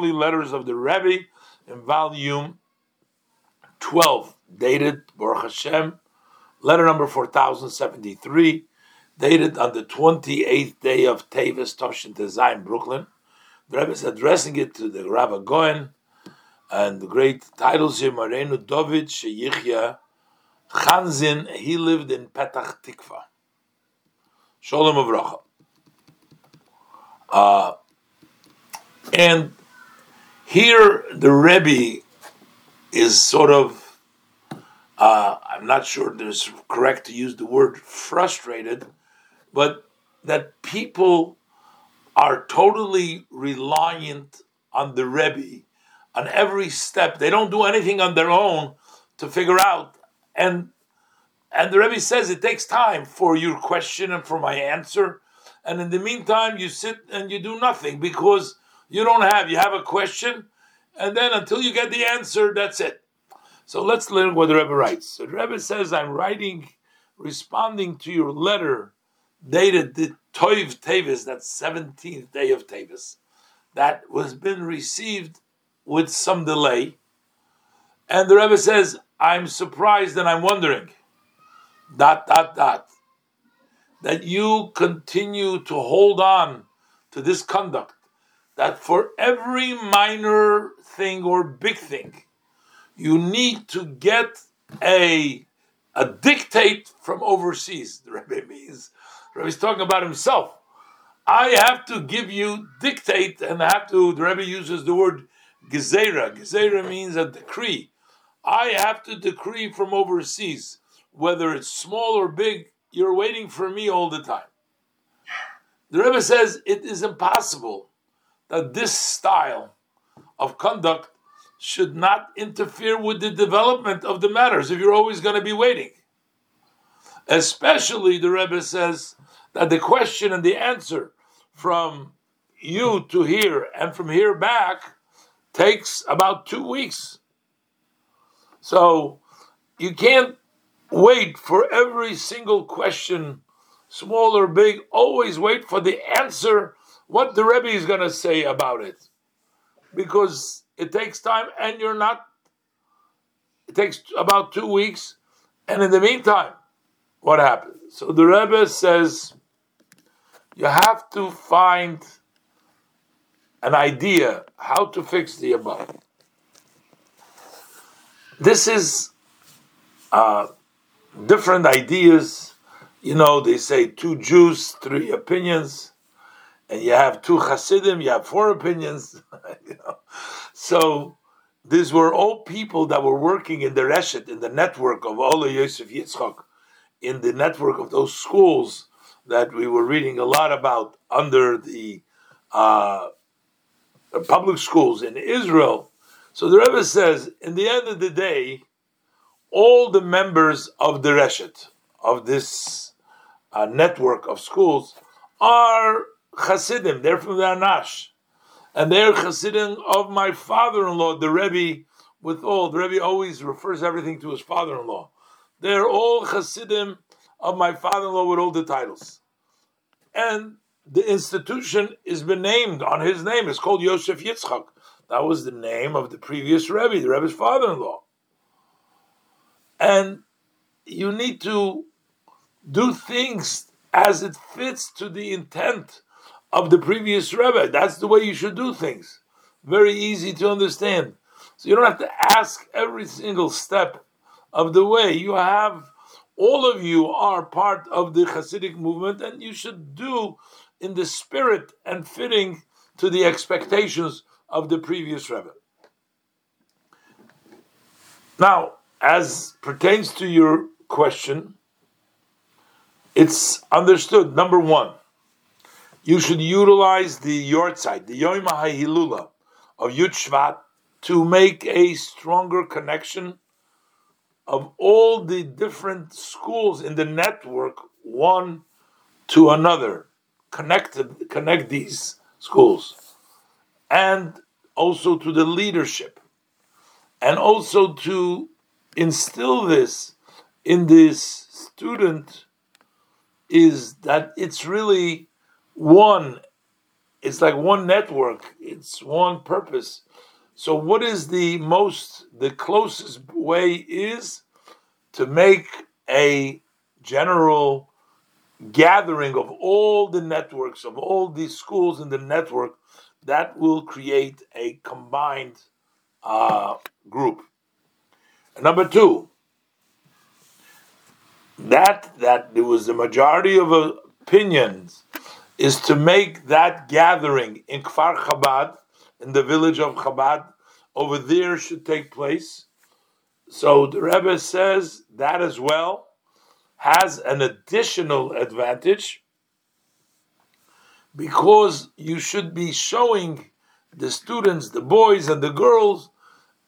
Holy Letters of the Rebbe in volume 12, dated Baruch Hashem, letter number 4073, dated on the 28th day of Tavis Toshin Tezayim, Brooklyn. The Rebbe is addressing it to the Rabbi Goen, and the great titles here, Marenu David Sheyichya Chanzin, he lived in Petach Tikva. Shalom Avracha. Uh, and here the Rebbe is sort of, uh, I'm not sure it's correct to use the word frustrated, but that people are totally reliant on the Rebbe on every step. They don't do anything on their own to figure out. And and the Rebbe says it takes time for your question and for my answer. And in the meantime, you sit and you do nothing because you don't have, you have a question, and then until you get the answer, that's it. So let's learn what the Rebbe writes. So the Rebbe says, I'm writing, responding to your letter dated the Toiv Tavis, that 17th day of Tavis, that was been received with some delay. And the Rebbe says, I'm surprised and I'm wondering, dot, dot, dot, that you continue to hold on to this conduct, that for every minor thing or big thing, you need to get a, a dictate from overseas. The Rebbe means, the Rebbe's talking about himself. I have to give you dictate, and I have to, the Rebbe uses the word gezerah. Gezerah means a decree. I have to decree from overseas, whether it's small or big, you're waiting for me all the time. The Rebbe says it is impossible that this style of conduct should not interfere with the development of the matters if you're always going to be waiting. Especially, the Rebbe says that the question and the answer from you to here and from here back takes about two weeks. So you can't wait for every single question, small or big, always wait for the answer, what the Rebbe is going to say about it. Because it takes time and you're not, it takes about two weeks. And in the meantime, what happens? So the Rebbe says, you have to find an idea how to fix the above. This is uh, different ideas. You know, they say two Jews, three opinions, and you have two Hasidim, you have four opinions. you know? So these were all people that were working in the Reshet, in the network of Oholei Yosef Yitzchak, in the network of those schools that we were reading a lot about under the uh, public schools in Israel. So the Rebbe says, in the end of the day, all the members of the Reshet, of this uh, network of schools, are Hasidim. They're from the Anash. And they're Hasidim of my father-in-law, the Rebbe, with all. The Rebbe always refers everything to his father-in-law. They're all Hasidim of my father-in-law with all the titles. And the institution is been named on his name. It's called Yosef Yitzchak. That was the name of the previous Rebbe, the Rebbe's father-in-law. And you need to do things as it fits to the intent of the previous Rebbe. That's the way you should do things. Very easy to understand. So you don't have to ask every single step of the way. You have all of you are part of the Hasidic movement, and you should do in the spirit and fitting to the expectations of the previous Rebbe. Now, as pertains to your question, it's understood. Number one, you should utilize the Yortzeit, the Yom HaHilula of Yud Shvat, to make a stronger connection of all the different schools in the network, one to another, connected, connect these schools, and also to the leadership, and also to instill this in this student is that it's really one it's like one network, it's one purpose. So, what is the most, the closest way is to make a general gathering of all the networks, of all these schools in the network, that will create a combined uh, group. And number two, that that there was the majority of opinions is to make that gathering in Kfar Chabad, in the village of Chabad, over there should take place. So the Rebbe says that as well has an additional advantage because you should be showing the students, the boys and the girls,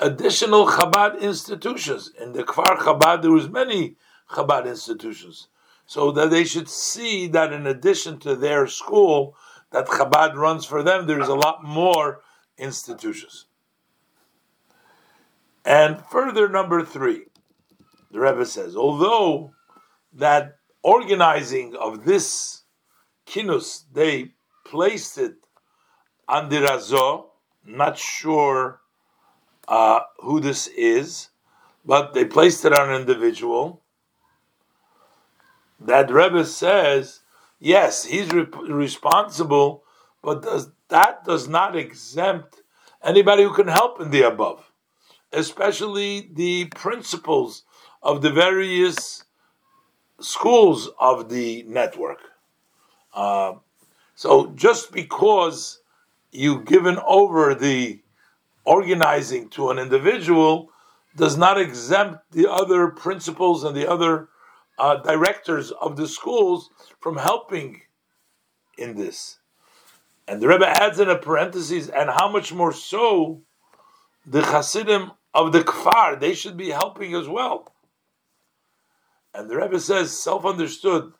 additional Chabad institutions. In the Kfar Chabad, there was many Chabad institutions so that they should see that in addition to their school that Chabad runs for them, there's a lot more institutions. And further, number three, the Rebbe says, although that organizing of this kinus, they placed it on the Razo, not sure uh, who this is, but they placed it on an individual that Rebbe says, yes, he's re- responsible, but does, that does not exempt anybody who can help in the above, especially the principals of the various schools of the network. Uh, so just because you've given over the organizing to an individual does not exempt the other principals and the other uh, directors of the schools from helping in this. And the Rebbe adds in a parenthesis, and how much more so the Hasidim of the Kfar, they should be helping as well. And the Rebbe says, self understood,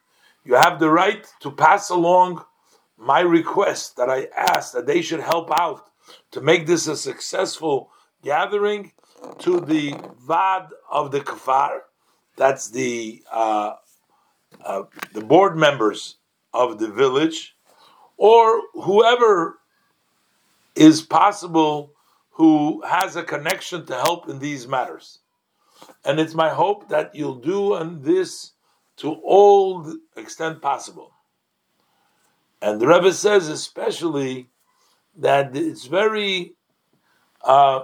you have the right to pass along my request that I asked that they should help out to make this a successful gathering to the Vaad of the Kfar that's the uh, uh, the board members of the village, or whoever is possible who has a connection to help in these matters. And it's my hope that you'll do on this to all the extent possible. And the Rebbe says especially that it's very, uh,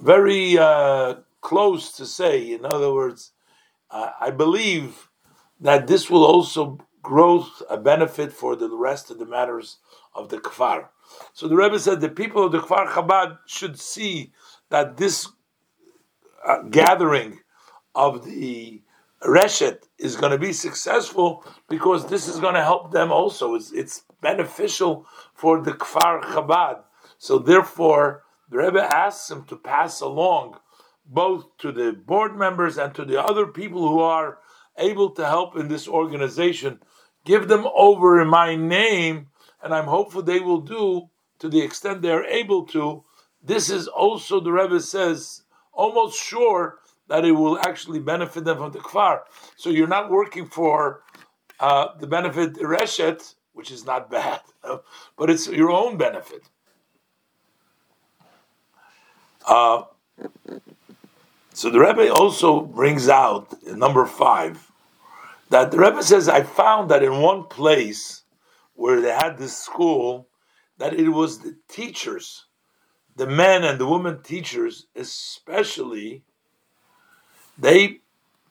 very uh, close to say, in other words, I believe that this will also grow a benefit for the rest of the matters of the kfar. So the Rebbe said the people of the kfar Chabad should see that this uh, gathering of the reshet is going to be successful because this is going to help them also. It's, it's beneficial for the kfar Chabad. So therefore, the Rebbe asks him to pass along both to the board members and to the other people who are able to help in this organization. Give them over in my name, and I'm hopeful they will do to the extent they're able to. This is also, the Rebbe says, almost sure that it will actually benefit them from the kfar. So you're not working for uh, the benefit reshet, which is not bad, but it's your own benefit. Uh, so the Rebbe also brings out number five that the Rebbe says, I found that in one place where they had this school, that it was the teachers, the men and the women teachers, especially, they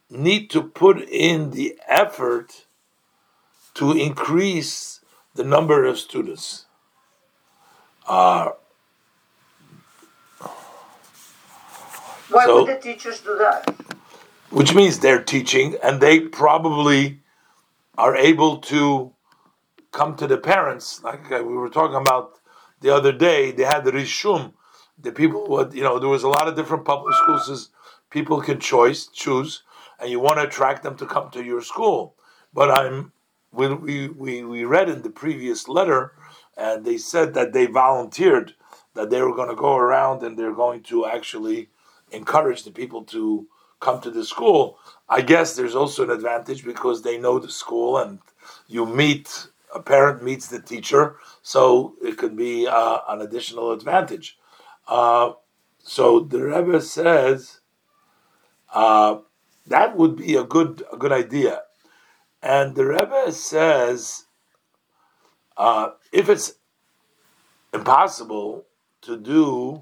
need to put in the effort to increase the number of students. Uh, Why so, would the teachers do that? Which means they're teaching, and they probably are able to come to the parents. Like uh, we were talking about the other day, they had the rishum. The people, would, you know, there was a lot of different public schools. People can choice, choose, and you want to attract them to come to your school. But I'm, we, we, we, we read in the previous letter, and they said that they volunteered that they were going to go around and they're going to actually encourage the people to come to the school. I guess there's also an advantage because they know the school and you meet a parent meets the teacher, so it could be uh, an additional advantage. Uh, so the Rebbe says uh, that would be a good a good idea, and the Rebbe says uh, if it's impossible to do,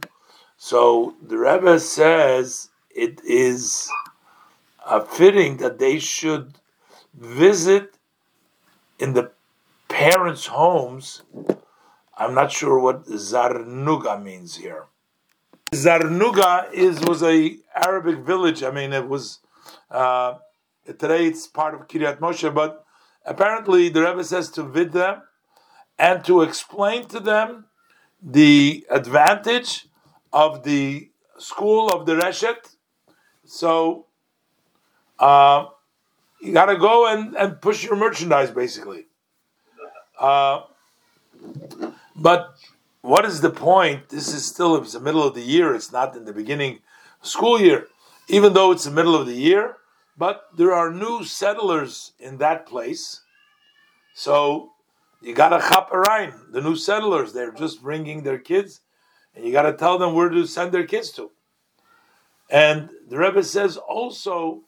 so the Rebbe says it is a fitting that they should visit in the parents' homes. I'm not sure what Zarnuga means here. Zarnuga is was a Arabic village. I mean, it was uh, today it's part of Kiryat Moshe, but apparently the Rebbe says to vid them and to explain to them the advantage of the school of the Reshet. So uh, you got to go and, and push your merchandise, basically. Uh, but what is the point? This is still it's the middle of the year. It's not in the beginning school year, even though it's the middle of the year. But there are new settlers in that place, so you got to chaperein the new settlers. They're just bringing their kids, and you got to tell them where to send their kids to. And the Rebbe says also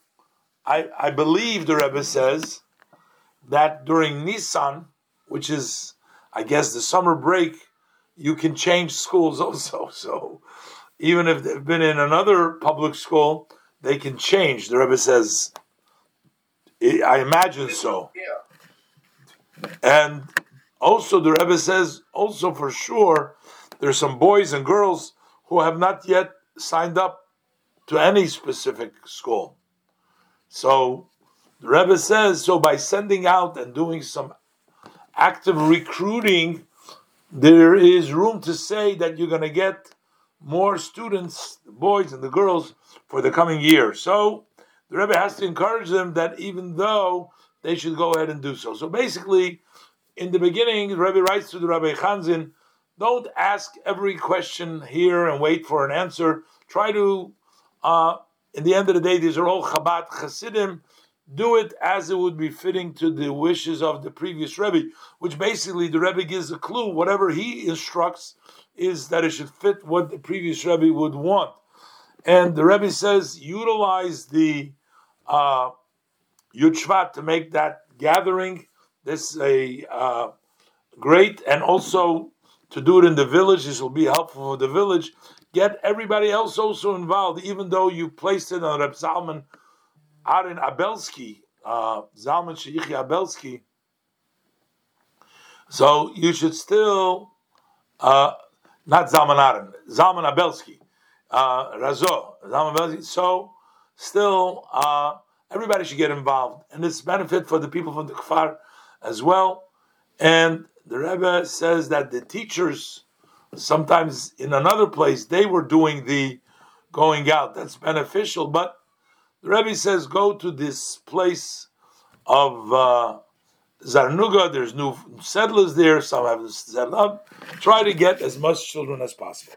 I, I believe the Rebbe says that during Nissan, which is, I guess, the summer break, you can change schools also. So even if they've been in another public school, they can change. The Rebbe says, I imagine so. And also, the Rebbe says, also for sure, there's some boys and girls who have not yet signed up to any specific school. So the Rebbe says, so by sending out and doing some active recruiting, there is room to say that you're going to get more students, the boys and the girls, for the coming year. So the Rebbe has to encourage them that even though they should go ahead and do so. So basically, in the beginning, the Rebbe writes to the Rabbi Chanzin, don't ask every question here and wait for an answer. Try to uh, in the end of the day, these are all Chabad Chassidim. Do it as it would be fitting to the wishes of the previous Rebbe, which basically the Rebbe gives a clue. Whatever he instructs is that it should fit what the previous Rebbe would want. And the Rebbe says, utilize the uh, to make that gathering. This a uh, great, and also to do it in the village. This will be helpful for the village get everybody else also involved, even though you placed it on Reb Zalman Aaron Abelsky, uh, Zalman Sheikhi Abelsky. So you should still, uh, not Zalman Aaron, Zalman Abelsky, uh, Razo, Zalman Abelsky. So still, uh, everybody should get involved, and it's benefit for the people from the Kfar as well. And the Rebbe says that the teachers sometimes in another place they were doing the going out. That's beneficial. But the Rebbe says go to this place of uh, Zarnuga. There's new settlers there. Some have settled up. Try to get as much children as possible.